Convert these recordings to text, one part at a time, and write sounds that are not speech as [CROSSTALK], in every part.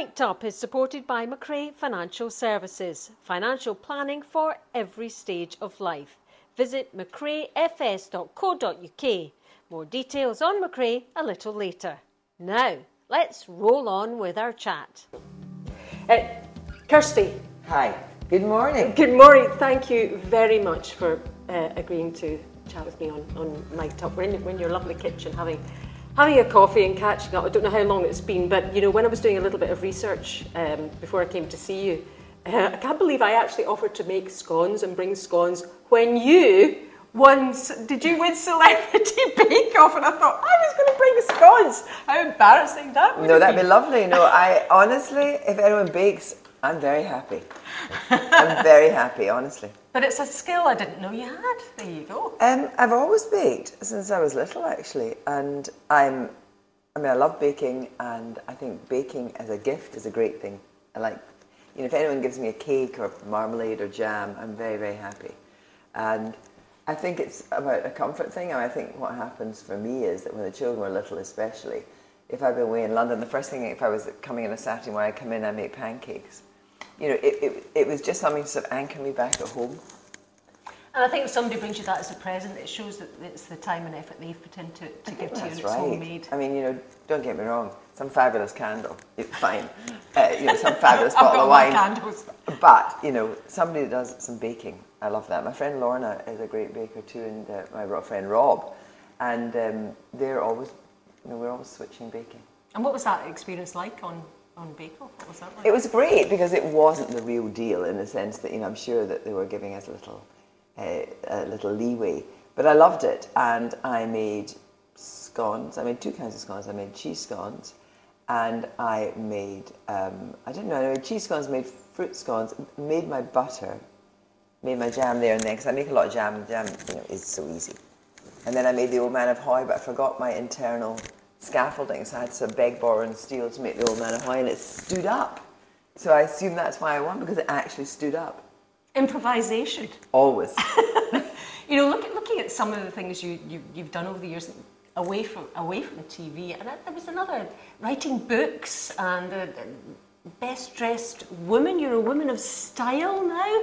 Mic'd Up is supported by Macrae Financial Services, financial planning for every stage of life. Visit macraefs.co.uk. More details on Macrae a little later. Now, let's roll on with our chat. Uh, Kirsty. Hi. Good morning. Good morning. Thank you very much for uh, agreeing to chat with me on, on Mic'd Up. We're in, we're in your lovely kitchen having having a coffee and catching up. I don't know how long it's been, but you know, when I was doing a little bit of research um, before I came to see you, uh, [LAUGHS] I can't believe I actually offered to make scones and bring scones when you once did you win Celebrity [LAUGHS] Bake Off? And I thought I was going to bring scones. How embarrassing that would No, that'd be. be lovely. No, [LAUGHS] I honestly, if anyone bakes, I'm very happy. I'm very happy, honestly. But it's a skill I didn't know you had. There you go. Um, I've always baked since I was little, actually, and I'm. I mean, I love baking, and I think baking as a gift is a great thing. I like, you know, if anyone gives me a cake or marmalade or jam, I'm very, very happy. And I think it's about a comfort thing. And I think what happens for me is that when the children were little, especially, if I've been away in London, the first thing, if I was coming in a Saturday when I come in, I make pancakes. You know, it, it, it was just something to sort of anchor me back at home. And I think if somebody brings you that as a present, it shows that it's the time and effort they've put into it to give to you and it's right. homemade. I mean, you know, don't get me wrong. Some fabulous candle, it's fine. Uh, you know, some fabulous [LAUGHS] I've bottle got of wine. candles. But you know, somebody that does some baking, I love that. My friend Lorna is a great baker too, and uh, my friend Rob, and um, they're always, you know, we're always switching baking. And what was that experience like on, on? What was that like? It was great because it wasn't the real deal in the sense that you know I'm sure that they were giving us a little, uh, a little leeway. But I loved it, and I made scones. I made two kinds of scones. I made cheese scones, and I made um, I didn't know I made cheese scones, made fruit scones, made my butter, made my jam there and then because I make a lot of jam. And jam you know is so easy. And then I made the old man of Hoy, but I forgot my internal scaffolding, so I had to beg, borrow, and steal to make the old man a Hoy, and it stood up. So I assume that's why I won because it actually stood up. Improvisation. Always. [LAUGHS] You know, look at, looking at some of the things you, you, you've done over the years away from, away from the TV, and there was another, writing books and uh, best dressed woman. You're a woman of style now.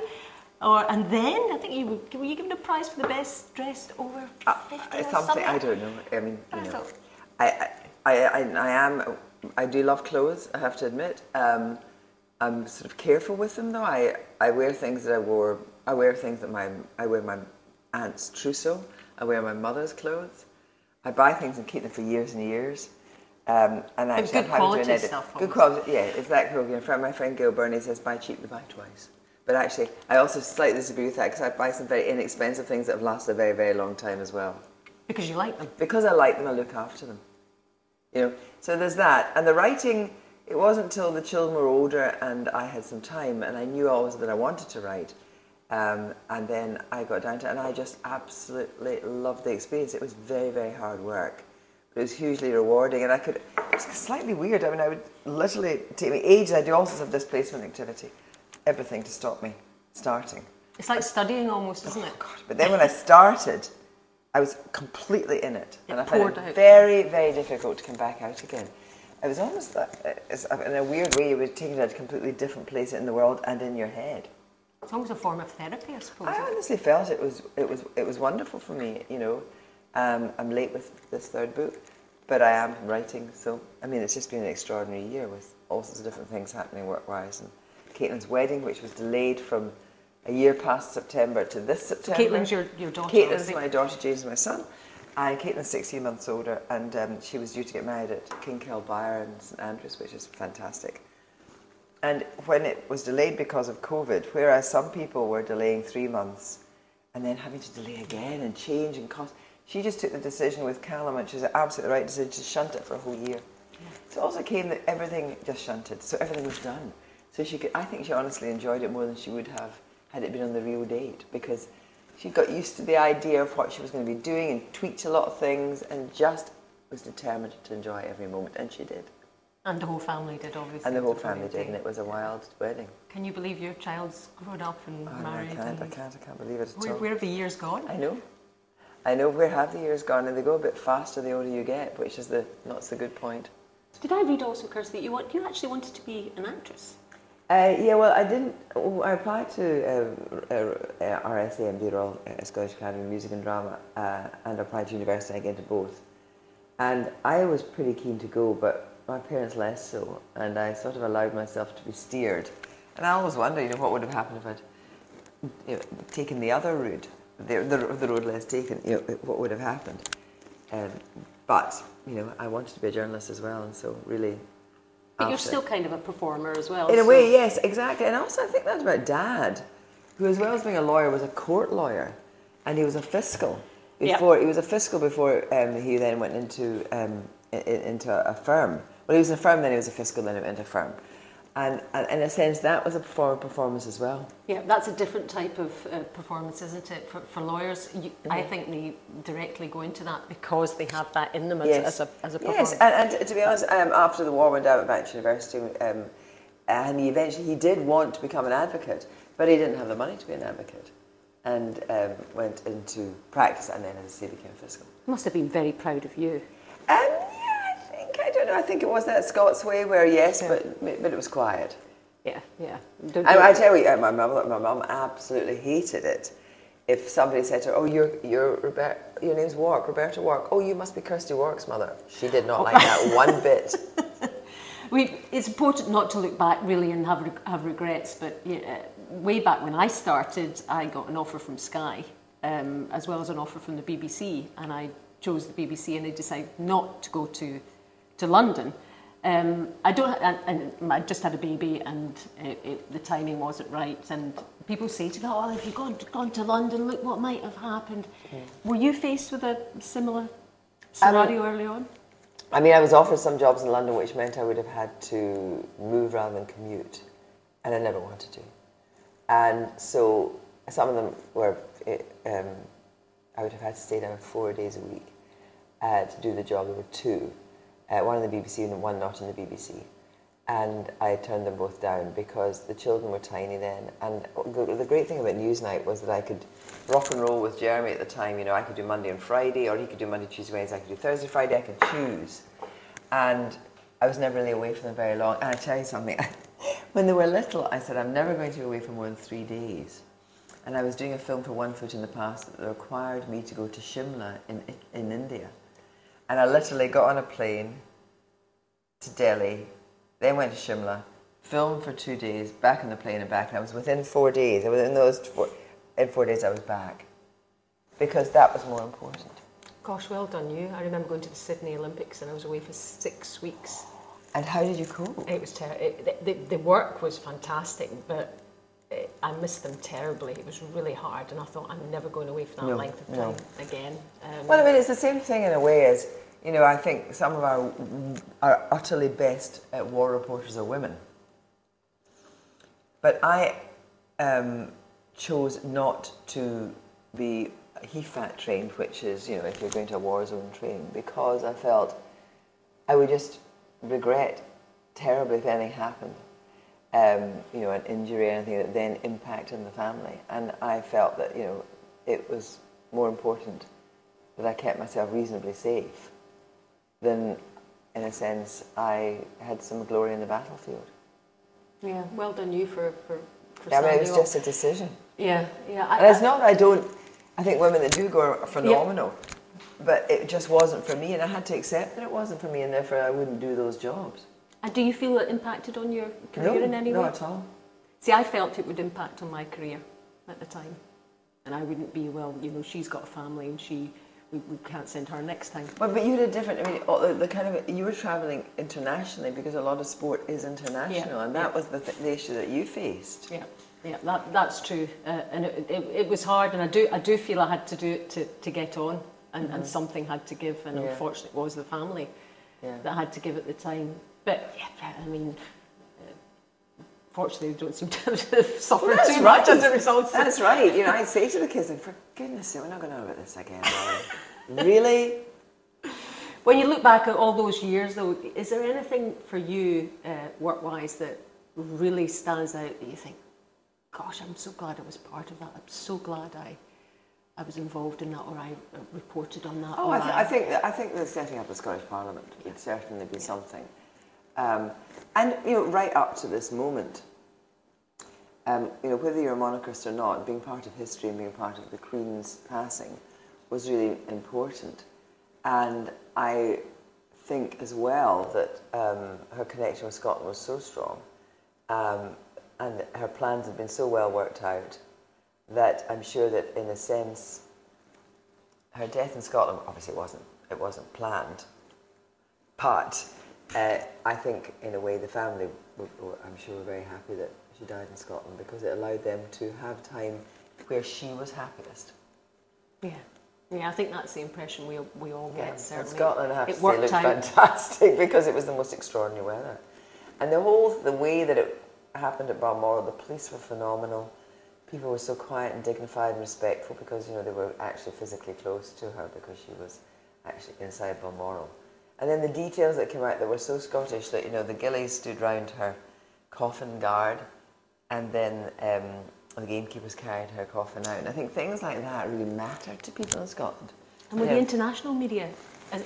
Or, and then, I think you were, were you given a prize for the best dressed over 50 or Uh, something I don't know. I mean, you know, I, I, I, I am. I do love clothes. I have to admit. Um, I'm sort of careful with them though. I, I wear things that I wore. I wear things that my I wear my aunt's trousseau. I wear my mother's clothes. I buy things and keep them for years and years. Um, and actually, good I'm having to quality edit. stuff, Good quality. Yeah, it's that cool. You know, my friend Gil Burney says, "Buy cheap to buy twice." But actually, I also slightly disagree with that because I buy some very inexpensive things that have lasted a very, very long time as well because you like them. because I like them, I look after them. You know, so there's that. And the writing, it wasn't until the children were older and I had some time, and I knew always that I wanted to write. Um, and then I got down to it, and I just absolutely loved the experience. It was very, very hard work, but it was hugely rewarding. And I could, it was slightly weird. I mean, I would literally take me ages. I do all sorts of displacement activity, everything to stop me starting. It's like studying almost, isn't it? But then when I started, I was completely in it, It and I found it out. very, very difficult to come back out again. It was almost like, in a weird way, you were taken to a completely different place in the world and in your head. It's almost a form of therapy, I suppose. I honestly felt it was, it was, it was wonderful for me. You know, um, I'm late with this third book, but I am writing. So I mean, it's just been an extraordinary year with all sorts of different things happening work-wise, and Caitlin's wedding, which was delayed from a year past September to this September. Caitlin's your, your daughter. Caitlin's my daughter, James my son, and Caitlin's 16 months older, and um, she was due to get married at Kinkell Byre in St Andrews, which is fantastic. And when it was delayed because of COVID, whereas some people were delaying three months and then having to delay again and change and cost, she just took the decision with Callum, which is absolutely the right decision, to shunt it for a whole year. So it also came that everything just shunted, so everything was done. So she could, I think she honestly enjoyed it more than she would have had it been on the real date because she got used to the idea of what she was going to be doing and tweaked a lot of things and just was determined to enjoy every moment, and she did. And the whole family did, obviously. And the whole family did, and it was a wild wedding. Can you believe your child's grown up and Oh, no, I married? can't, I can't, I can't believe it at Where, all. where have the years gone? I know. I know where have the years gone, and they go a bit faster the older you get, which is the not so good point. Did I read also, Kirsty, that you, want, you actually wanted to be an actress? Uh, yeah, well, I didn't. I applied to uh, RSAM, the Royal uh, Scottish Academy of Music and Drama, uh, and applied to university. I get to both, and I was pretty keen to go, but my parents less so, and I sort of allowed myself to be steered. And I always wonder, you know, what would have happened if I'd you know, taken the other route, the, the, the road less taken. You know, what would have happened? Um, but you know, I wanted to be a journalist as well, and so really But you're still kind of a performer as well. in a way, yes, exactly. And also, I think that's about Dad, who, as well as being a lawyer, was a court lawyer, and he was a fiscal before. He was a fiscal before um, he then went into um, into a firm. Well, he was in a firm, then he was a fiscal, then he went into a firm, and, and in a sense, that was a performer performance as well. Yeah, that's a different type of uh, performance, isn't it? For, for lawyers, you, I Mm-hmm. think they directly go into that because they have that in them as, as a as a performer. Yes, and, and to be honest, um, after the war, when Dad went back to university, um, and he eventually he did want to become an advocate, but he didn't have the money to be an advocate, and um, went into practice, and then, as I say, became a fiscal. Must have been very proud of you. Um, yeah, I think don't know. I think it was that Scots way, where yes, Yeah. but but it was quiet. Yeah, yeah. Don't- I, I tell you, uh, my mum, my mum absolutely hated it. If somebody said to her, "Oh, you're you're Robert, your name's Wark, Roberta Wark. Oh, you must be Kirsty Wark's mother." She did not like that one bit. [LAUGHS] We, it's important not to look back really and have, have regrets, but yeah, uh, way back when I started, I got an offer from Sky, um, as well as an offer from the BBC, and I chose the BBC and I decided not to go to, to London. Um, I don't, and, and I just had a baby, and it, it, the timing wasn't right. And people say to me, "Oh, if you'd gone, gone to London, look what might have happened." Were you faced with a similar scenario early on? I mean, I was offered some jobs in London, which meant I would have had to move rather than commute, and I never wanted to. And so some of them were, um, I would have had to stay down four days a week uh, to do the job. There were two, uh, one in the BBC and one not in the BBC. And I turned them both down because the children were tiny then. And the the great thing about Newsnight was that I could rock and roll with Jeremy at the time. You know, I could do Monday and Friday, or he could do Monday, Tuesday, Wednesday. I could do Thursday, Friday. I could choose. And I was never really away from them very long. And I tell you something, [LAUGHS] when they were little, I said, I'm never going to be away for more than three days. And I was doing a film for One Foot in the Past that required me to go to Shimla in, in India. And I literally got on a plane to Delhi, then went to Shimla, filmed for two days, back on the plane and back. And I was within four days, I was in those four, in four days I was back. Because that was more important. Gosh, well done you. I remember going to the Sydney Olympics and I was away for six weeks. And how did you cope? It was ter- it, the, the work was fantastic, but I missed them terribly. It was really hard, and I thought I'm never going away for that No, length of no. time again. Um, Well, I mean, it's the same thing in a way as, you know, I think some of our, our utterly best uh, war reporters are women. But I um, chose not to be HEFAT trained, which is, you know, if you're going to a war zone training, because I felt I would just regret terribly if anything happened. Um, you know, an injury or anything that then impacted the family. And I felt that, you know, it was more important that I kept myself reasonably safe than, in a sense, I had some glory in the battlefield. yeah, well done you for for. for I mean, it was just a decision. yeah, yeah. I, And it's I- not that I don't, I think women that do go are phenomenal, but it just wasn't for me, and I had to accept that it wasn't for me, and therefore I wouldn't do those jobs. And do you feel it impacted on your career no, in any way? at all. See, I felt it would impact on my career at the time, and I wouldn't be well. You know, she's got a family, and she we, we can't send her next time. But, but you had a different, I mean, the, the kind of, you were travelling internationally because a lot of sport is international, and that yeah. was the, th- the issue that you faced. Yeah, yeah, that, that's true, uh, and it, it, it was hard, and I do I do feel I had to do it to, to get on, and, and something had to give, and Mm-hmm. Yeah. unfortunately it was the family Yeah. that had to give at the time. But yeah, I mean, uh, fortunately, we don't seem to [LAUGHS] have suffered Well, too much as a result. That's right. You know, I'd say to the kids, like, for goodness sake, we're not going to know about this again. [LAUGHS] really? When you look back at all those years, though, is there anything for you, uh, work-wise, that really stands out that you think, "Gosh, I'm so glad I was part of that. I'm so glad I, I was involved in that, or I reported on that." Oh, I, th- I think I think that setting up the Scottish Parliament would certainly be something. Um, and you know, right up to this moment, um, you know, whether you're a monarchist or not, being part of history and being part of the Queen's passing was really important. And I think as well that um, her connection with Scotland was so strong um, and her plans had been so well worked out that I'm sure that in a sense her death in Scotland obviously wasn't it wasn't planned but uh, I think in a way the family were, were, I'm sure were very happy that she died in Scotland because it allowed them to have time where she was happiest Yeah. Yeah, I think that's the impression we, we all get, And certainly. Scotland, I have it to say, looked fantastic [LAUGHS] because it was the most extraordinary weather. And the whole, the way that it happened at Balmoral, the police were phenomenal. People were so quiet and dignified and respectful because, you know, they were actually physically close to her because she was actually inside Balmoral. And then the details that came out that were so Scottish that, you know, the gillies stood round her coffin guard and then um, the gamekeepers carried her coffin out. And I think things like that really matter to people in Scotland. And with You the international media,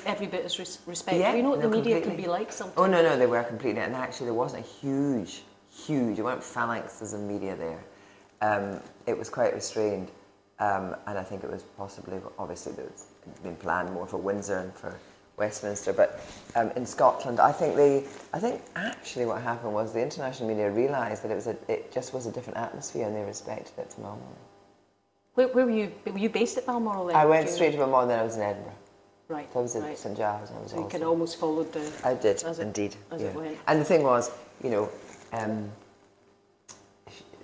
every bit as res- respectful. Yeah, you know what no, the media can be like sometimes. Oh no, no, they were completely, and actually there wasn't a huge, huge. There weren't phalanxes of media there. Um, it was quite restrained, um, and I think it was possibly, obviously, it's been planned more for Windsor and for Westminster, but um, in Scotland, I think they, I think actually what happened was the international media realised that it was a, it just was a different atmosphere, and they respected it phenomenally. Where, where were you? Were you based at Balmoral then? I went straight to Balmoral, then I was in Edinburgh. Right. So I was at right. St Giles, and I was So you can almost follow the. I did, as it- indeed. as yeah. it went. And the thing was, you know, um,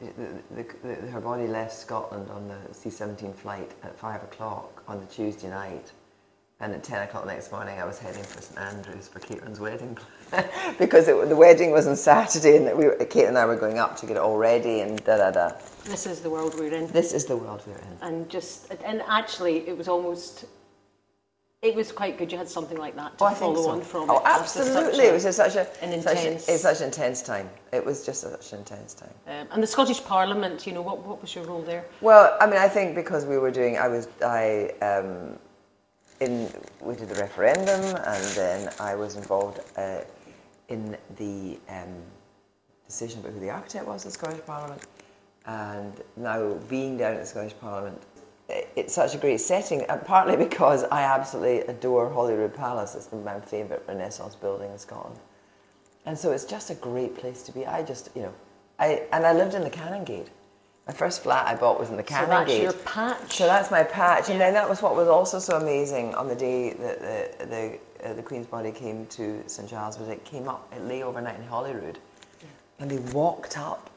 the, the, the, her body left Scotland on the C-17 flight at five o'clock on the Tuesday night, and at ten o'clock the next morning I was heading for St Andrews for Caitlin's wedding [LAUGHS] because it, the wedding was on Saturday, and we were, Kate and I were going up to get it all ready and da da da. This is the world we're in. This is the world we're in. and just and actually it was almost it was quite good you had something like that to Oh, follow so. on from oh, it absolutely! a- it was just such a an such a- intense- it's such an intense time. It was just such an intense time. um, and the Scottish Parliament you know what, what was your role there Well, I mean, I think because we were doing, I was, I, um, in, we did the referendum, and then I was involved uh, in the um, decision about who the architect was in the Scottish Parliament, and now being down at the Scottish Parliament, it's such a great setting, and partly because I absolutely adore Holyrood Palace. It's my favourite Renaissance building in Scotland. And so it's just a great place to be. I just, you know, I and I lived in the Canongate. My first flat I bought was in the so that's your patch? So that's my patch, and then that was what was also so amazing on the day that the the, uh, the Queen's body came to St Giles was it came up, it lay overnight in Holyrood, and they walked up,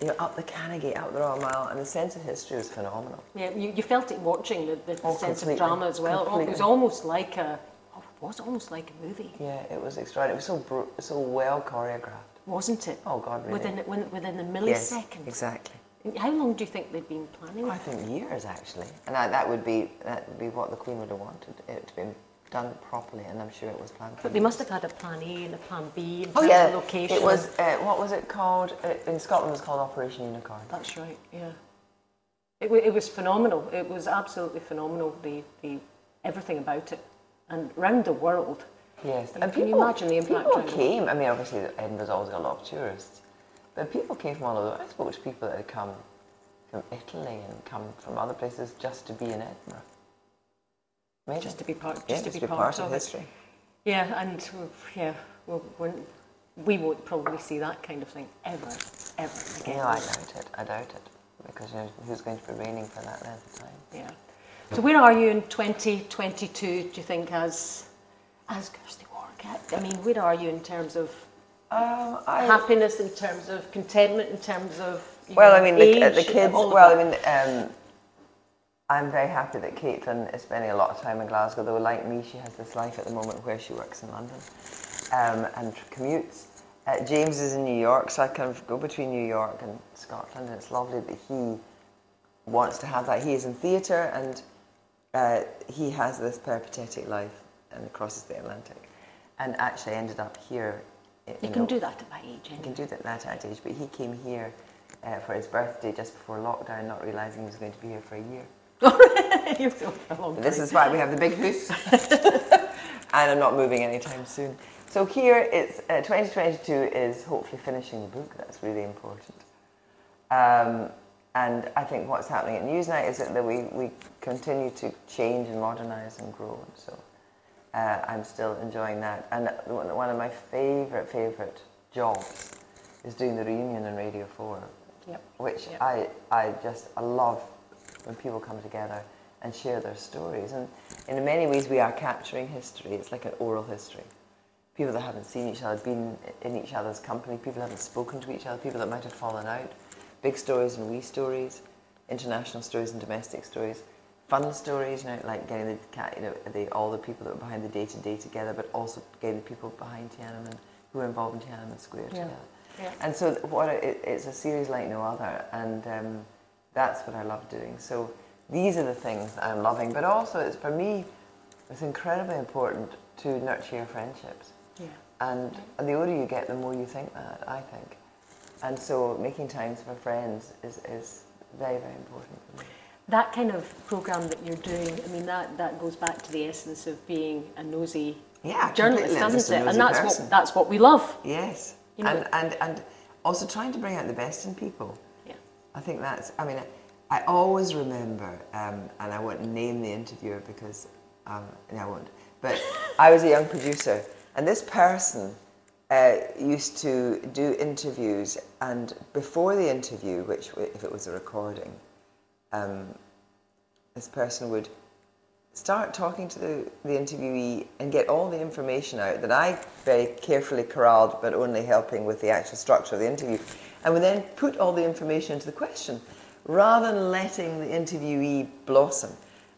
you know, up the Canongate, up the Royal Mile, and the sense of history was phenomenal. yeah you, you felt it watching the, the Oh, sense of drama as well. Oh, it was almost like a oh, it was almost like a movie. Yeah, it was extraordinary. It was so br- so well choreographed. wasn't it? Oh God, really? within within, within a yes, millisecond. exactly. How long do you think they'd been planning I think years actually, and I, that would be that would be what the Queen would have wanted it to be done properly, and I'm sure it was planned. but they must have had a plan A and a plan B Oh yeah, location it was. Uh, what was it called uh, in Scotland? It was called Operation Unicorn. That's right. Yeah. It, it was phenomenal. It was absolutely phenomenal. The the everything about it, and round the world. Yes, And can you imagine the impact People around the world? came. I mean, obviously Edinburgh's always got a lot of tourists, but people came from all over. I spoke to people that had come from Italy and come from other places just to be in Edinburgh. Amazing. Just to be part, just yeah, to just be, part, of, it. history. Yeah, and yeah, we're, we're, we won't probably see that kind of thing ever, ever again. No, I doubt it. I doubt it because you know, who's going to be reigning for that length of time? Yeah. So where are you in 2022? Do you think as as Kirsty Wark? I mean, where are you in terms of Um, I, happiness, in terms of contentment, in terms of you Well, know, I mean, the, uh, the kids. Well? I mean, um, I'm very happy that Caitlin is spending a lot of time in Glasgow. Though, like me, she has this life at the moment where she works in London um, and commutes. Uh, James is in New York, so I kind of go between New York and Scotland. And it's lovely that he wants to have that. He is in theatre, and uh, he has this peripatetic life and crosses the Atlantic, and actually ended up here. You you can know, do that at my age. you can do that at that age, but he came here uh, for his birthday just before lockdown, not realising he was going to be here for a year. [LAUGHS] For a this is why we have the big house. [LAUGHS] and I'm not moving anytime soon. So here, it's uh, 2022 is hopefully finishing the book. That's really important. Um, and I think what's happening at Newsnight is that we, we continue to change and modernise and grow. And so uh, I'm still enjoying that. And one of my favourite, favourite jobs is doing the reunion on Radio 4, Yep. which Yep. I, I just I love when people come together and share their stories. And in many ways, we are capturing history. It's like an oral history. People that haven't seen each other, been in each other's company, people that haven't spoken to each other, people that might have fallen out, big stories and wee stories, international stories and domestic stories, fun stories, you know, like getting the cat, you know, the, all the people that were behind the day to day together, but also getting the people behind Tiananmen who were involved in Tiananmen Square Yeah. together. Yeah. And so, what it, it's a series like no other, and um, that's what I love doing. So, these are the things that I'm loving, but also, it's for me, it's incredibly important to nurture your friendships. Yeah. And, and the older you get, the more you think that, I think. And so, making times for friends is, is very, very important for me. That kind of program that you're doing, I mean, that, that goes back to the essence of being a nosy Yeah, journalist, completely. I'm just doesn't it? And that's person. what that's what we love. Yes. You know- and, and, and also trying to bring out the best in people. Yeah. I think that's, I mean, I always remember, um, and I won't name the interviewer because, um, no, I won't, but [LAUGHS] I was a young producer, and this person uh, used to do interviews, and before the interview, which, if it was a recording, um, this person would start talking to the, the interviewee and get all the information out that I very carefully corralled, but only helping with the actual structure of the interview, and would then put all the information into the question rather than letting the interviewee blossom.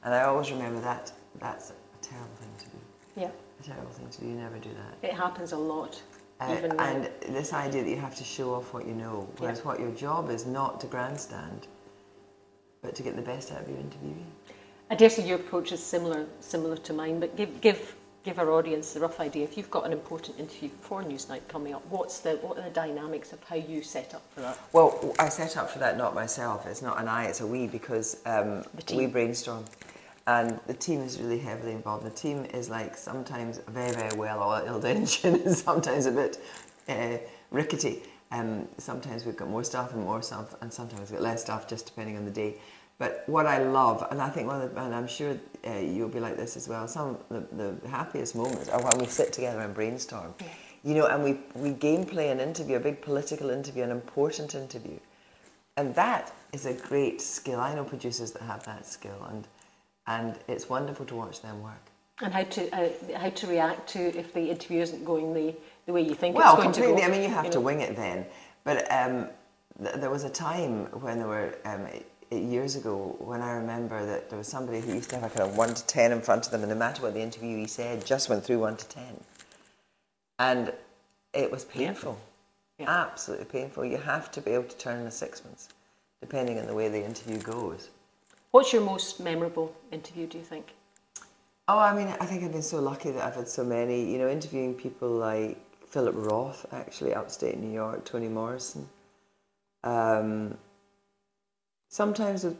And I always remember that that's a terrible thing to do. Yeah. A terrible thing to do. You never do that. It happens a lot. Uh, even now. and this idea that you have to show off what you know, whereas Yeah. what your job is not to grandstand, but to get the best out of your interviewee. I dare say your approach is similar similar to mine, but give give give our audience the rough idea. If you've got an important interview for Newsnight coming up, what's the what are the dynamics of how you set up for that? Well, I set up for that not myself. It's not an I, it's a we because um, we brainstorm. And the team is really heavily involved. The team is like sometimes very, very well oiled engine [LAUGHS] and sometimes a bit uh, rickety. Um, sometimes we've got more staff and more staff, and sometimes we've got less staff, just depending on the day. But what I love, and I think one of the, and I'm sure uh, you'll be like this as well, some of the, the happiest moments are when we sit together and brainstorm. You know, and we, we game play an interview, a big political interview, an important interview. And that is a great skill. I know producers that have that skill, and and it's wonderful to watch them work. And how to uh, how to react to if the interview isn't going the, the way you think Well, it's going completely. to go. Well, completely. I mean, you have to know. wing it then. But um, th- there was a time when there were um, years ago when I remember that there was somebody who used to have a kind of one to ten in front of them, and no matter what the interviewee said, just went through one to ten, and it was painful, Yeah. absolutely painful. You have to be able to turn a sixpence, depending on the way the interview goes. What's your most memorable interview? Do you think? Oh, I mean, I think I've been so lucky that I've had so many, you know, interviewing people like Philip Roth, actually, upstate New York, Toni Morrison. Um, sometimes with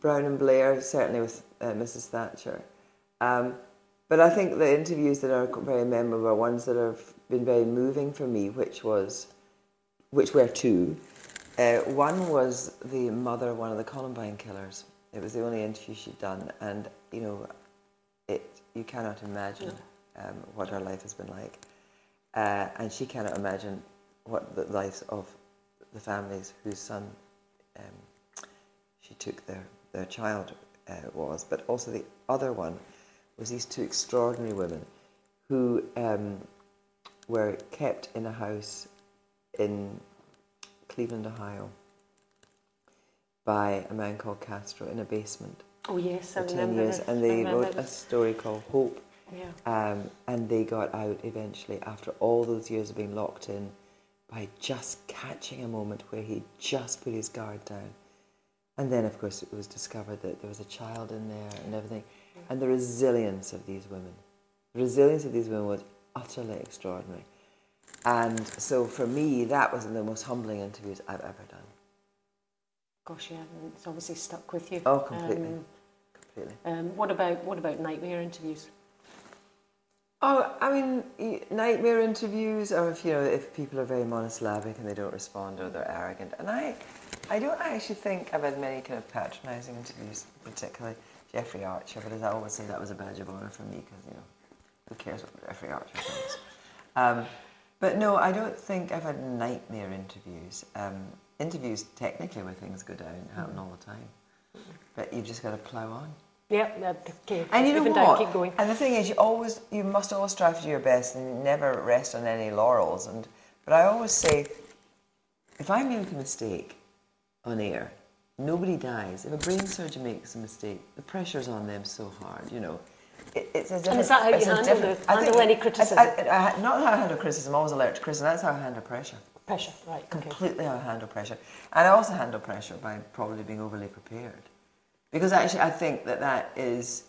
Brown and Blair, certainly with uh, Mrs. Thatcher. Um, but I think the interviews that are very memorable are ones that have been very moving for me, which was, which were two. Uh, one was the mother of one of the Columbine killers. It was the only interview she'd done, and you know, it you cannot imagine um, what her life has been like, uh, and she cannot imagine what the lives of the families whose son she took their their child uh, was. But also the other one was these two extraordinary women who um, were kept in a house in Cleveland, Ohio, by a man called Castro in a basement Oh yes, I for 10 years, this. and they wrote a story called Hope. Yeah. Um, and they got out eventually after all those years of being locked in by just catching a moment where he just put his guard down. And then, of course, it was discovered that there was a child in there and everything. And the resilience of these women, the resilience of these women was utterly extraordinary. And so for me, that was one of the most humbling interviews I've ever done. Gosh, yeah, it's obviously stuck with you. Oh, completely. Um, Completely. um, what about what about nightmare interviews? Oh, I mean, nightmare interviews, or if you know, if people are very monosyllabic and they don't respond, or they're arrogant. And I, I don't actually think I've had many kind of patronising interviews, particularly Jeffrey Archer. But as I always say that was a badge of honour for me because you know, who cares what Jeffrey Archer thinks? [LAUGHS] Um, but no, I don't think I've had nightmare interviews. Um, interviews, technically, where things go down, happen all the time. But you've just got to plough on. Yeah, okay. And you know what? Down, keep going. And the thing is, you always, you must always strive to do your best and never rest on any laurels. And but I always say, if I make a mistake on air, nobody dies. If a brain surgeon makes a mistake, the pressure's on them so hard. You know, it, it's a different. And is that how you handle, any criticism? I, I, I, not how I handle criticism. I'm always alert to criticism. That's how I handle pressure. Pressure, right? Completely okay. how I handle pressure, and I also handle pressure by probably being overly prepared. Because actually, I think that that is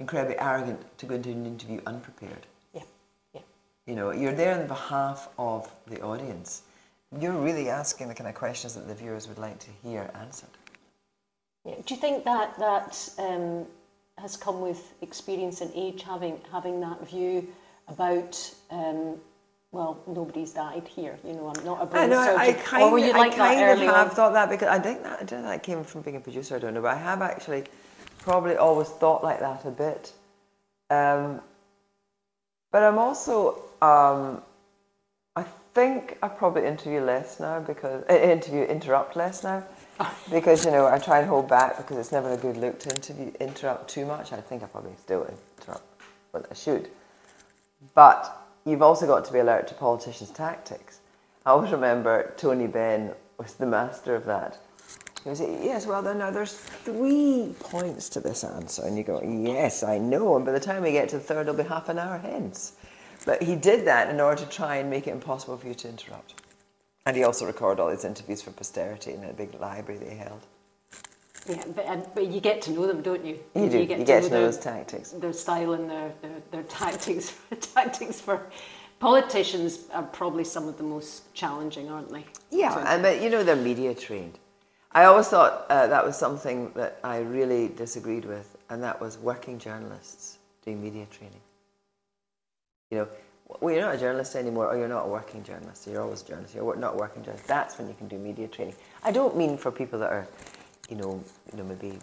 incredibly arrogant to go into an interview unprepared. Yeah, yeah. You know, you're there on behalf of the audience. You're really asking the kind of questions that the viewers would like to hear answered. Yeah. Do you think that that um, has come with experience and age, having having that view about um, well, nobody's died here. You know, I'm not a brain I surgeon. I kind, or were you like I kind that of have on? thought that because I think that, I don't know that came from being a producer. I don't know, but I have actually probably always thought like that a bit. Um, but I'm also, um, think I probably interview less now because uh, interview interrupt less now [LAUGHS] because you know I try and hold back because it's never a good look to interview interrupt too much. I think I probably still interrupt, but I should. But you've also got to be alert to politicians' tactics. I always remember Tony Benn was the master of that. He was yes, well, then now there's three points to this answer. And you go, yes, I know. And by the time we get to the third, it'll be half an hour hence. But he did that in order to try and make it impossible for you to interrupt. And he also recorded all his interviews for posterity in a big library they held. Yeah, but, but you get to know them, don't you? You do. You get, you to, get know to, know, their, those tactics. Their style and their, their, their tactics. [LAUGHS] tactics for politicians are probably some of the most challenging, aren't they? Yeah, and but you know they're media trained. I always thought uh, that was something that I really disagreed with, and that was working journalists doing media training. You know, well, you're not a journalist anymore, or you're not a working journalist. You're always a journalist. You're not a working journalist. That's when you can do media training. I don't mean for people that are you know, you know, maybe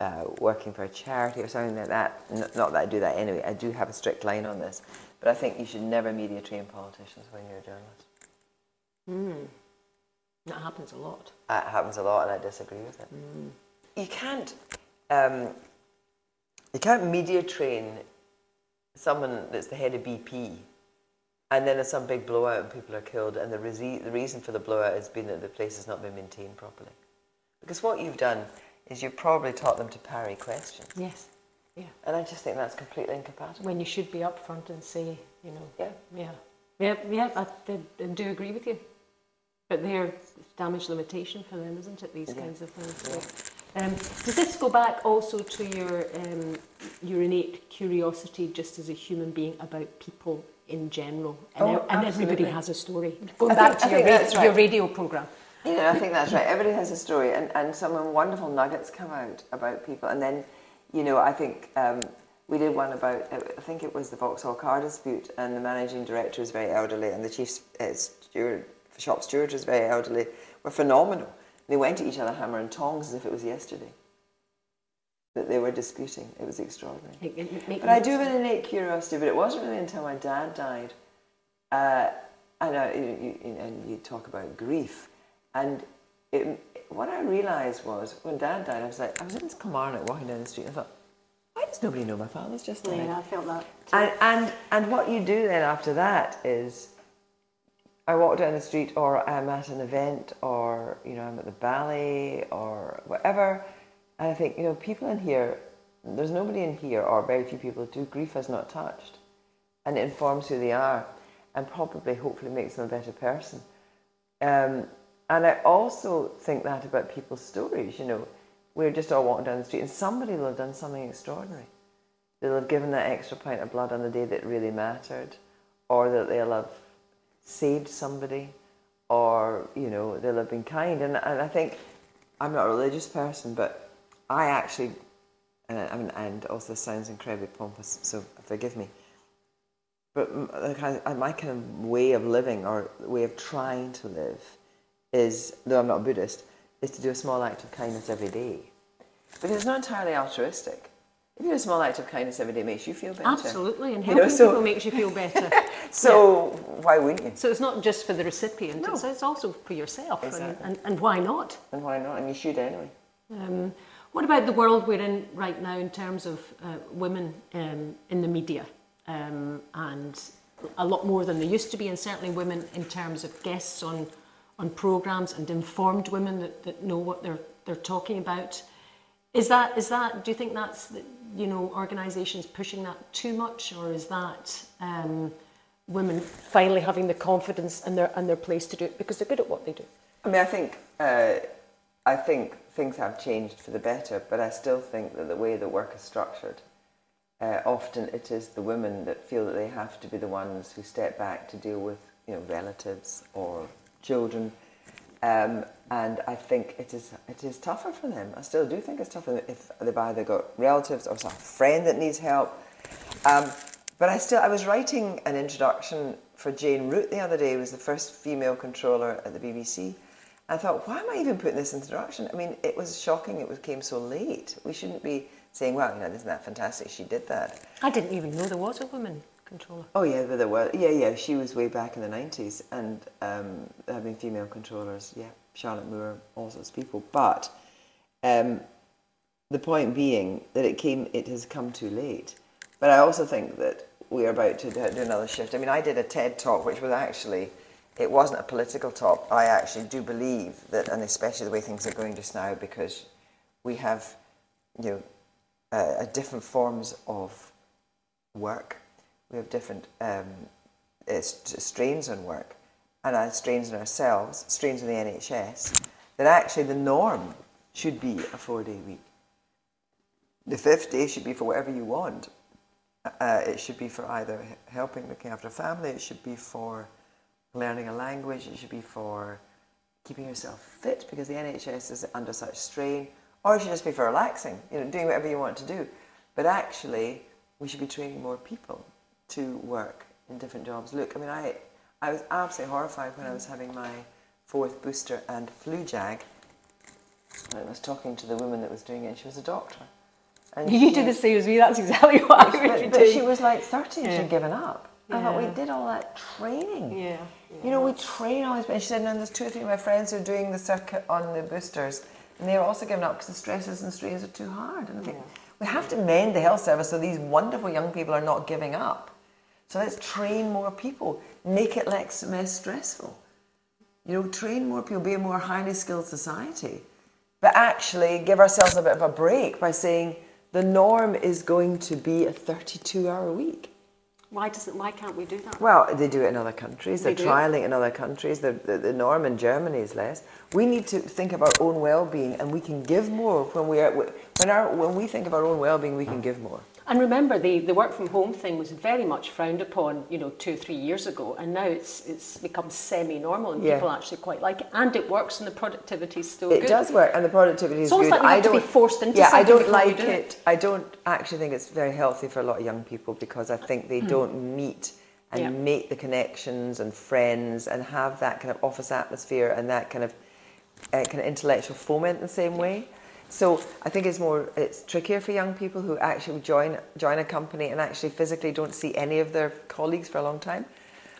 uh, working for a charity or something like that. not that I do that anyway. I do have a strict line on this, but I think you should never media train politicians when you're a journalist. Mm. That happens a lot. That happens a lot, and I disagree with it. Mm. You can't, um, you can't media train someone that's the head of BP, and then there's some big blowout and people are killed, and the, re- the reason for the blowout has been that the place has not been maintained properly. Because what you've done is you've probably taught them to parry questions. Yes. Yeah. And I just think that's completely incompatible. When you should be upfront and say, you know. Yeah. Yeah. Yeah, yeah, I, I, do agree with you. But they're damage limitation for them, isn't it? These yeah. kinds of things. Yeah. Um, does this go back also to your um, your innate curiosity, just as a human being, about people in general? And, oh, and everybody has a story. Going I back think, to your, ra- right. your radio program. Yeah, I think that's right. Everybody has a story, and, and some wonderful nuggets come out about people. And then, you know, I think um, we did one about, I think it was the Vauxhall car dispute, and the managing director is very elderly, and the chief uh, steward, shop steward is very elderly, were phenomenal. They went at each other hammer and tongs as if it was yesterday. That they were disputing. It was extraordinary. but I do have an innate curiosity, but it wasn't really until my dad died. Uh, and, I, you, you, and you talk about grief and it, what I realised was when Dad died, I was like, I was in Kilmarnock walking down the street, and I thought, why does nobody know my father's just died? Yeah, I felt that. Too. And and and what you do then after that is, I walk down the street, or I'm at an event, or you know I'm at the ballet, or whatever, and I think you know people in here, there's nobody in here, or very few people who grief has not touched, and it informs who they are, and probably hopefully makes them a better person. Um, and I also think that about people's stories, you know. We're just all walking down the street and somebody will have done something extraordinary. They'll have given that extra pint of blood on the day that really mattered, or that they'll have saved somebody, or, you know, they'll have been kind. And, and I think I'm not a religious person, but I actually, and, and also sounds incredibly pompous, so forgive me. but my kind of way of living or way of trying to live is, though I'm not a Buddhist, is to do a small act of kindness every day. Because it's not entirely altruistic. If you do a small act of kindness every day, makes you feel better. Absolutely, and You helping know, so- people makes you feel better. [LAUGHS] So why wouldn't you? so it's not just for the recipient; No. it's, it's also for yourself. And, Exactly. and, and why not? And why not? And you should anyway. Um, what about the world we're in right now in terms of uh, women um, in the media? Um, and a lot more than there used to be, and certainly women in terms of guests on, on programmes and informed women that, that know what they're, they're talking about. Is that, is that, do you think that's, the, you know, organisations pushing that too much, or is that um, women finally having the confidence and their, and their place to do it because they're good at what they do? I mean, I think uh, I think things have changed for the better, but I still think that the way the work is structured, uh, often it is the women that feel that they have to be the ones who step back to deal with you know relatives or children, um, and I think it is it is tougher for them. I still do think it's tougher if they've either got relatives or some friend that needs help. Um, but I still I was writing an introduction for Jane Root the other day. Who was the first female controller at the BBC. I thought, why am I even putting this introduction? I mean, it was shocking. It came so late. We shouldn't be saying, well, you know, isn't that fantastic? She did that. I didn't even know there was a woman controller. Oh yeah, but there was. Yeah, yeah. She was way back in the nineties, and um, there have been female controllers. Yeah, Charlotte Moore, all sorts of people. But um, the point being that it came, it has come too late. But I also think that we are about to do do another shift. I mean, I did a TED talk, which was actually, it wasn't a political talk. I actually do believe that, and especially the way things are going just now, because we have, you know, uh, different forms of work. We have different um, uh, strains on work, and uh, strains on ourselves, strains on the NHS. That actually the norm should be a four-day week. The fifth day should be for whatever you want. Uh, it should be for either helping looking after family. It should be for learning a language. It should be for keeping yourself fit because the NHS is under such strain, or it should just be for relaxing. You know, doing whatever you want to do. But actually, we should be training more people to work in different jobs. Look, I mean, I I was absolutely horrified when I was having my fourth booster and flu jag. I was talking to the woman that was doing it. and She was a doctor. And [LAUGHS] You she- do the same as me. That's exactly what I would but, but she was like 30 and Yeah. she'd given up. I thought, we did all that training. Yeah, You know, we train all this. And she said, and there's two or three of my friends who are doing the circuit on the boosters. And they're also giving up because the stresses and strains are too hard. And I think, we have to mend the health service so these wonderful young people are not giving up. So let's train more people, make it less, less stressful. You know, train more people, be a more highly skilled society. But actually give ourselves a bit of a break by saying the norm is going to be a 32 hour week. Why doesn't? Why can't we do that? Well, they do it in other countries. They They're trialing in other countries. The, the, the norm in Germany is less. We need to think of our own well-being, and we can give more when we are when our when we think of our own well-being. We can give more. And remember, the, the work from home thing was very much frowned upon, you know, two or three years ago, and now it's it's become semi-normal, and Yeah. people actually quite like it, and it works, and the productivity is still It good. does work, and the productivity is It's almost good. like I have to be don't forced into Yeah, I don't like do it. it. I don't actually think it's very healthy for a lot of young people because I think they don't meet and Yeah. make the connections and friends and have that kind of office atmosphere and that kind of uh, kind of intellectual foment in the same way. So I think it's more it's trickier for young people who actually join join a company and actually physically don't see any of their colleagues for a long time.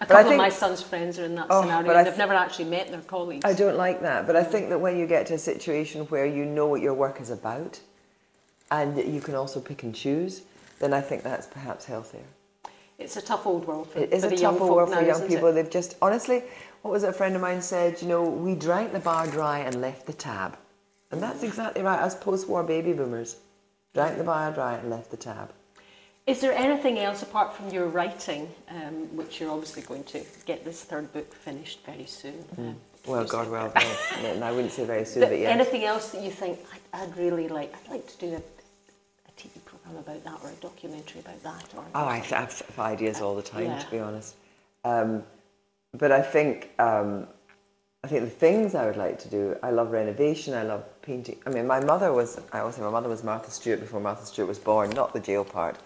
A But I couple of my son's friends are in that Oh, scenario. They've th- never actually met their colleagues. I don't like that, but I think that when you get to a situation where you know what your work is about and you can also pick and choose, then I think that's perhaps healthier. It's a tough old world for, It is a tough old world now, for young people. It? They've just, honestly, what was it a friend of mine said? You know, we drank the bar dry and left the tab. And that's exactly right, us post war baby boomers. Drank the bar dry and left the tab. Is there anything else apart from your writing, um, which you're obviously going to get this third book finished very soon? um, Well, God, well, [LAUGHS] no, I wouldn't say very soon, But but yes. Anything else that you think I'd, I'd really like? I'd like to do a, a TV program about that or a documentary about that. Or Oh, I have, I have ideas all the time, Yeah. to be honest. Um, but I think um, I think the things I would like to do. I love renovation. I love painting. I mean, my mother was. I always say my mother was Martha Stewart before Martha Stewart was born, not the jail part.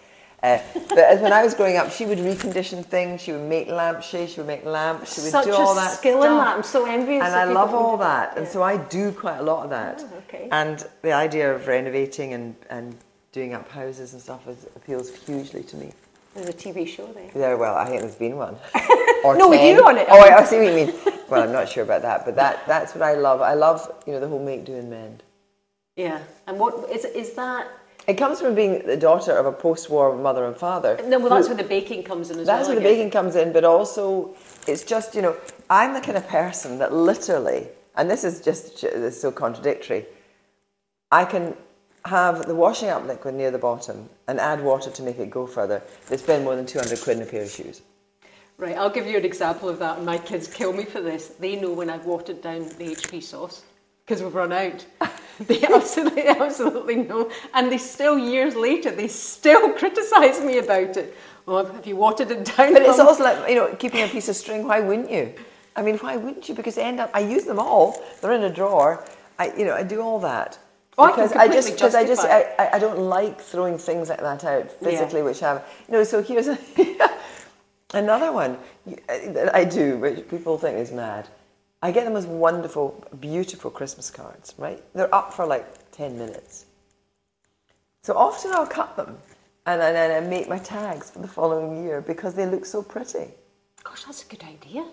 Uh, but as when I was growing up, she would recondition things. She would make lampshades. She would make lamps. She would Such do all a that skill stuff. in that. I'm so envious. And I love all that, and so I do quite a lot of that. Oh, okay. And the idea of renovating and, and doing up houses and stuff is, appeals hugely to me. There's a TV show there. Yeah, well, I think there's been one. [LAUGHS] Or No, with 10. you on it. Oh, I see what you mean. Well, I'm not sure about that, but that, that's what I love. I love, you know, the whole make, do, and mend. Yeah. And what is is that? It comes from being the daughter of a post-war mother and father. No, well, that's who- where the baking comes in as That's well. where the baking comes in, but also it's just, you know, I'm the kind of person that literally, and this is just it's so contradictory, I can have the washing up liquid near the bottom and add water to make it go further. They spend more than 200 quid in a pair of shoes. Right, I'll give you an example of that. and My kids kill me for this. They know when I've watered down the HP sauce because we've run out. [LAUGHS] they absolutely, absolutely know. And they still, years later, they still [LAUGHS] criticise me about it. Oh, have you watered it down? But it's Mum?" also like, you know, keeping a piece of string, why wouldn't you? I mean, why wouldn't you? Because they end up, I use them all, they're in a drawer. I, you know, I do all that. Oh, I because I just, because I just, I, I I don't like throwing things like that out physically, Yeah. which have, you know, so here's a, [LAUGHS] another one uh, that I do, which people think is mad. I get them as wonderful, beautiful Christmas cards, right? They're up for like 10 minutes. So often I'll cut them and then I make my tags for the following year because they look so pretty. Gosh, that's a good idea.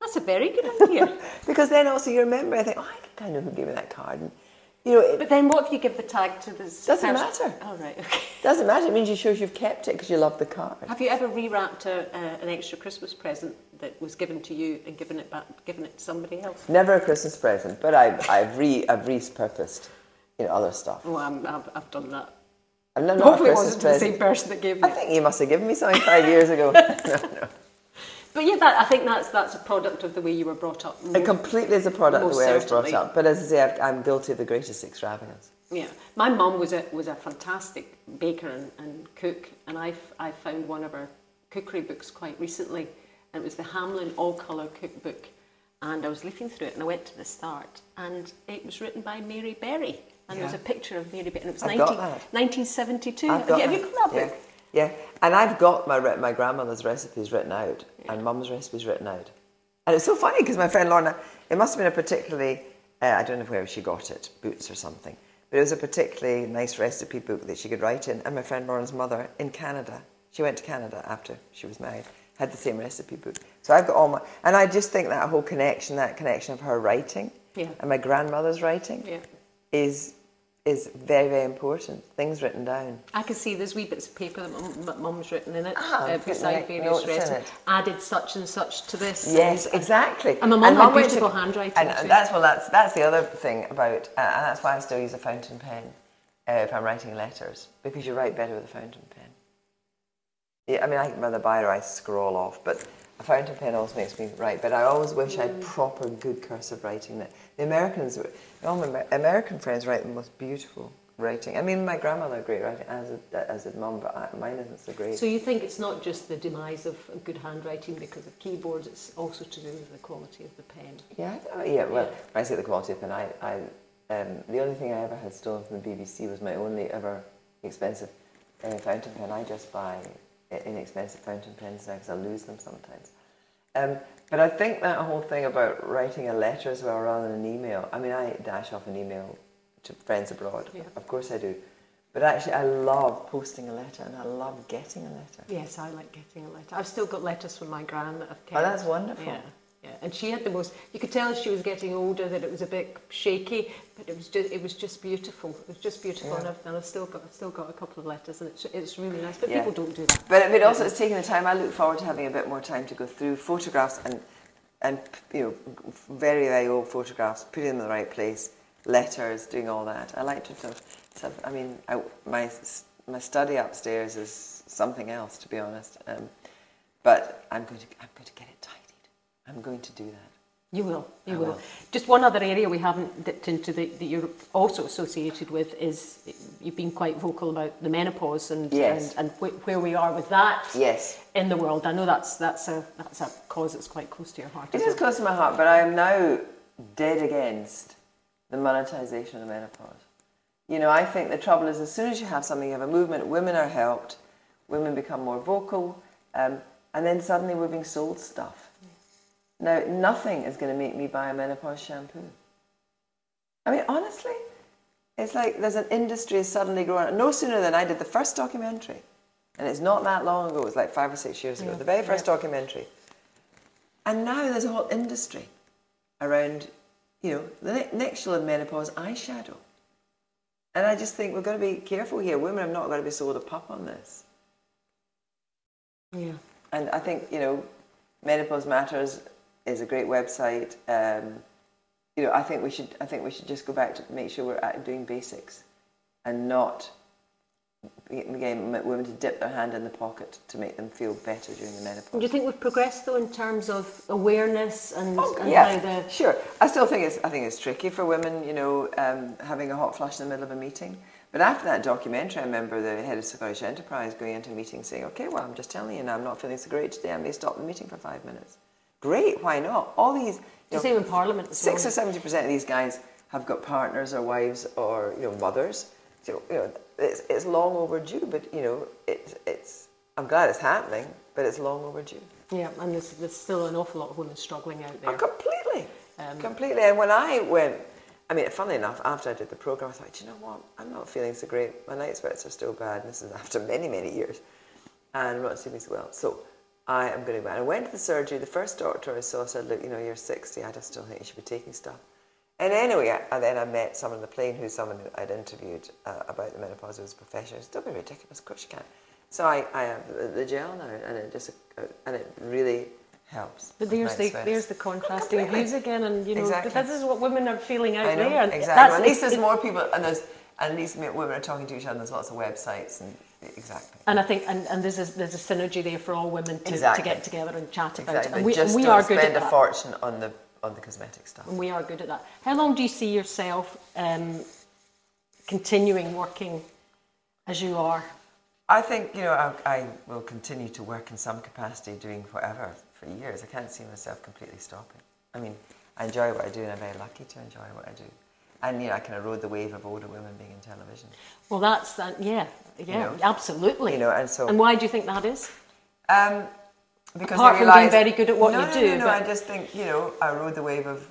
That's a very good idea. [LAUGHS] Because then also you remember, I think, oh, I I know who gave me that card. And, you know, it but then what if you give the tag to this Doesn't person? matter. Oh, right, okay. doesn't matter. It means you shows you've kept it because you love the card. Have you ever rewrapped a, uh, an extra Christmas present that was given to you and given it back, given it to somebody else? Never a Christmas present, but I've, I've, re, I've repurposed, you know, other stuff. Oh, I'm, I've, I've done that. And not Hopefully, a it wasn't the same person that gave I me. it. think you must have given me something five years ago. [LAUGHS] no, no. But yeah, that, I think that's that's a product of the way you were brought up. It completely is a product of the way I was brought up. But as I say, I'm guilty of the greatest extravagance. Yeah, my mum was a was a fantastic baker and, and cook, and I I found one of her cookery books quite recently, and it was the Hamlyn All Colour Cookbook, and I was looking through it, and I went to the start, and it was written by Mary Berry, and there was a picture of Mary Berry, and it was I've 19, got that. 1972. I've have, you, have you got that book? Yeah, and I've got my re- my grandmother's recipes written out and mum's recipes written out. And it's so funny because my friend Lorna, it must have been a particularly, uh, I don't know where she got it, Boots or something, but it was a particularly nice recipe book that she could write in. And my friend Lorna's mother in Canada, she went to Canada after she was married, had the same recipe book. So I've got all my, and I just think that whole connection, that connection of her writing Yeah. and my grandmother's writing Yeah. is is very, very important. Things written down. I can see there's wee bits of paper that mum- that mum's written in it, Ah, uh, beside various recipes. Added such and such to this. Yes, and- exactly. And my mum had beautiful handwriting And too. that's well, that's that's the other thing about, uh, and that's why I still use a fountain pen uh, if I'm writing letters because you write better with a fountain pen. Yeah, I mean, I with a biro I scroll off, but fountain pen always makes me write. But I always wish I Mm. had proper good cursive writing. That the Americans, all my American friends write the most beautiful writing. I mean, my grandmother great writing, as did, as did mum, but I, mine isn't so great. So you think it's not just the demise of good handwriting because of keyboards, it's also to do with the quality of the pen. Yeah, I yeah. Well, Yeah. when I say the quality of the pen, I, I um, the only thing I ever had stolen from the BBC was my only ever expensive uh, fountain pen. I just buy inexpensive fountain pens now because I lose them sometimes. Um, but I think that whole thing about writing a letter as well rather than an email. I mean, I dash off an email to friends abroad. Yeah. Of course I do. But actually, I love posting a letter and I love getting a letter. Yes, I like getting a letter. I've still got letters from my gran that I've Oh, kept. that's wonderful. Yeah, yeah. And she had the most. You could tell she was getting older that it was a bit shaky, but it was just it was just beautiful. It was just beautiful, Yeah. and, I've, and I've still got I've still got a couple of letters, and it's it's really nice. But Yeah. people don't do that. But, but also it's taking the time. I look forward to having a bit more time to go through photographs and and you know very very old photographs, putting them in the right place, letters, doing all that. I like to sort of, sort of I mean, I, my my study upstairs is something else, to be honest. Um, but I'm going to I'm going to get it tidied. I'm going to do that. You will, you will. will. Just one other area we haven't dipped into that, that you're also associated with is you've been quite vocal about the menopause and Yes. and, and wh- where we are with that Yes. in the world. I know that's that's a that's a cause that's quite close to your heart. It is well. close to my heart, but I am now dead against the monetization of the menopause. You know, I think the trouble is as soon as you have something, you have a movement, women are helped, women become more vocal, um, and then suddenly we're being sold stuff. Now, nothing is going to make me buy a menopause shampoo. I mean, honestly, it's like there's an industry suddenly growing. No sooner than I did the first documentary, and it's not that long ago, it was like five or six years ago, Yeah. the very first Yeah. documentary. And now there's a whole industry around, you know, the ne- next you'll have menopause eyeshadow. And I just think we've got to be careful here. Women have not got to be sold a pup on this. Yeah. And I think, you know, Menopause Matters is a great website. Um, you know, I think we should. I think we should just go back to make sure we're doing basics, and not again women to dip their hand in the pocket to make them feel better during the menopause. Do you think we've progressed though in terms of awareness and, Oh, and yeah, how the sure. I still think it's I think it's tricky for women, you know, um, having a hot flush in the middle of a meeting. But after that documentary, I remember the head of Scottish Enterprise going into a meeting saying, "Okay, well, I'm just telling you now, I'm not feeling so great today. I may stop the meeting for five minutes." Great, why not? All these, the you same in Parliament six well. or seventy percent of these guys have got partners or wives or you know mothers. So you know, it's, it's long overdue. But you know, it's it's. I'm glad it's happening, but it's long overdue. Yeah, and there's, there's still an awful lot of women struggling out Oh, there. completely. Um, completely. And when I went, I mean, funnily enough, after I did the program, I thought, "Do you know what? I'm not feeling so great. My night sweats are still bad. And this is after [LAUGHS] many, many years. And I'm not sleeping so well. So I am going to go. And I went to the surgery. The first doctor I saw said, Look, you know, you're 60. I just don't think you should be taking stuff. And anyway, I, and then I met someone on the plane who's someone who I'd interviewed uh, about the menopause who was a professional. Said, Don't be ridiculous. Of course you can. So I, I have the, the gel now, and it just uh, and it really helps. But there's the there's the contrasting Completely. views again, and you know Exactly. this is what women are feeling out know, there. exactly. that's- Well, at least there's more people, and there's and at least women are talking to each other. There's lots of websites, and exactly. And I think, and, and there's a, there's a synergy there for all women to, Exactly. to get together and chat about Exactly. it. And we, Just and we don't are good spend at a fortune on the on the cosmetic stuff. And we are good at that. How long do you see yourself um, continuing working as you are? I think you know I, I will continue to work in some capacity, doing whatever for years. I can't see myself completely stopping. I mean, I enjoy what I do, and I'm very lucky to enjoy what I do. And you know, I kind of rode the wave of older women being in television. Well, that's that. Yeah, yeah, know, absolutely. you know, and so- and why do you think that is? Um, because Apart I from being very good at what no, you no, do, No, no, I just think you know I rode the wave of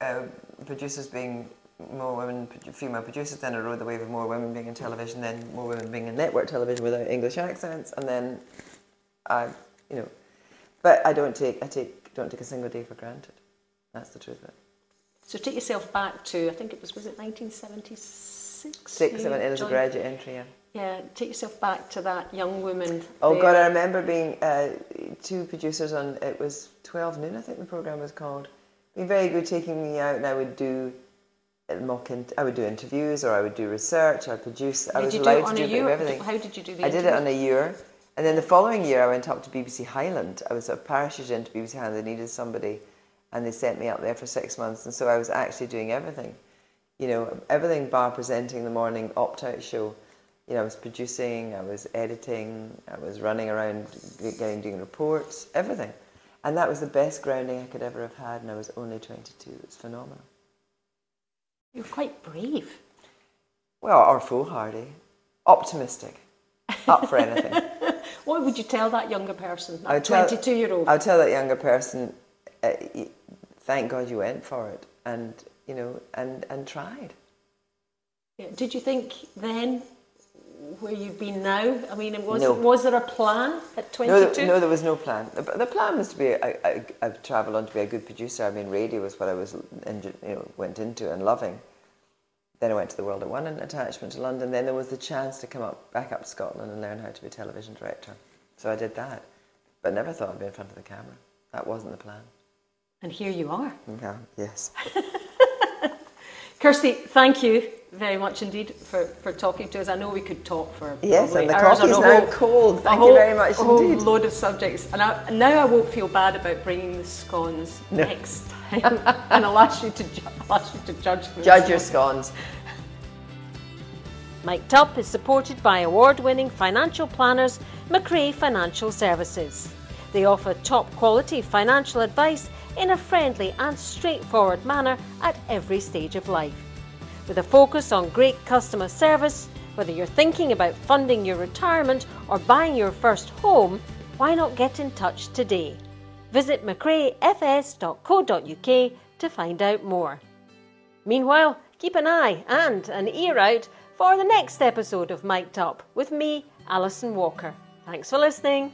uh, producers being more women, female producers. Then I rode the wave of more women being in television. Then more women being in network television without English accents. And then I, you know, but I don't take I take don't take a single day for granted. That's the truth of it. So take yourself back to I think it was was it 1976? Six, seven, it was a graduate entry. Yeah. Yeah, take yourself back to that young woman. Oh there. God, I remember being uh, two producers on. It was Twelve Noon, I think the program was called. Being very good, taking me out, and I would do uh, mock. In, I would do interviews, or I would do research. I produce. I Did was you do allowed to do a bit of everything. How did you do the I did it interview? on a year, and then the following year, I went up to BBC Highland. I was sort of parachuted into BBC Highland. They needed somebody, and they sent me up there for six months, and so I was actually doing everything. You know, everything bar presenting the morning opt-out show. You know, I was producing, I was editing, I was running around getting doing reports, everything. And that was the best grounding I could ever have had, and I was only 22. It was phenomenal. You're quite brave. Well, or foolhardy, optimistic, up for anything. [LAUGHS] What would you tell that younger person, that 22 year old? I'll tell that younger person, uh, thank God you went for it, and you know, and and tried. Yeah. Did you think then where you've been now? I mean, was, No. was there a plan at 22? No, no, there was no plan. The, the plan was to be. I, I, I've travelled on to be a good producer. I mean, radio was what I was, you know, went into and loving. Then I went to the World at One and attachment to London. Then there was the chance to come up back up to Scotland and learn how to be a television director. So I did that, but never thought I'd be in front of the camera. That wasn't the plan. And here you are. Yeah, yes. [LAUGHS] Kirsty, thank you very much indeed for, for talking to us. I know we could talk for Yes, probably and the hours on coffee's a now whole- cold. Thank whole- you very much a whole indeed. load of subjects, and I, now I won't feel bad about bringing the scones next time, [LAUGHS] and I'll ask you to ju- ask you to judge them. Judge your scones. [LAUGHS] Mic'd Up is supported by award winning financial planners Macrae Financial Services. They offer top quality financial advice in a friendly and straightforward manner at every stage of life. With a focus on great customer service, Whether you're thinking about funding your retirement or buying your first home, why not get in touch today? Visit macraefs.co.uk to find out more. Meanwhile, keep an eye and an ear out for the next episode of Mic'd Up with me, Alison Walker. Thanks for listening.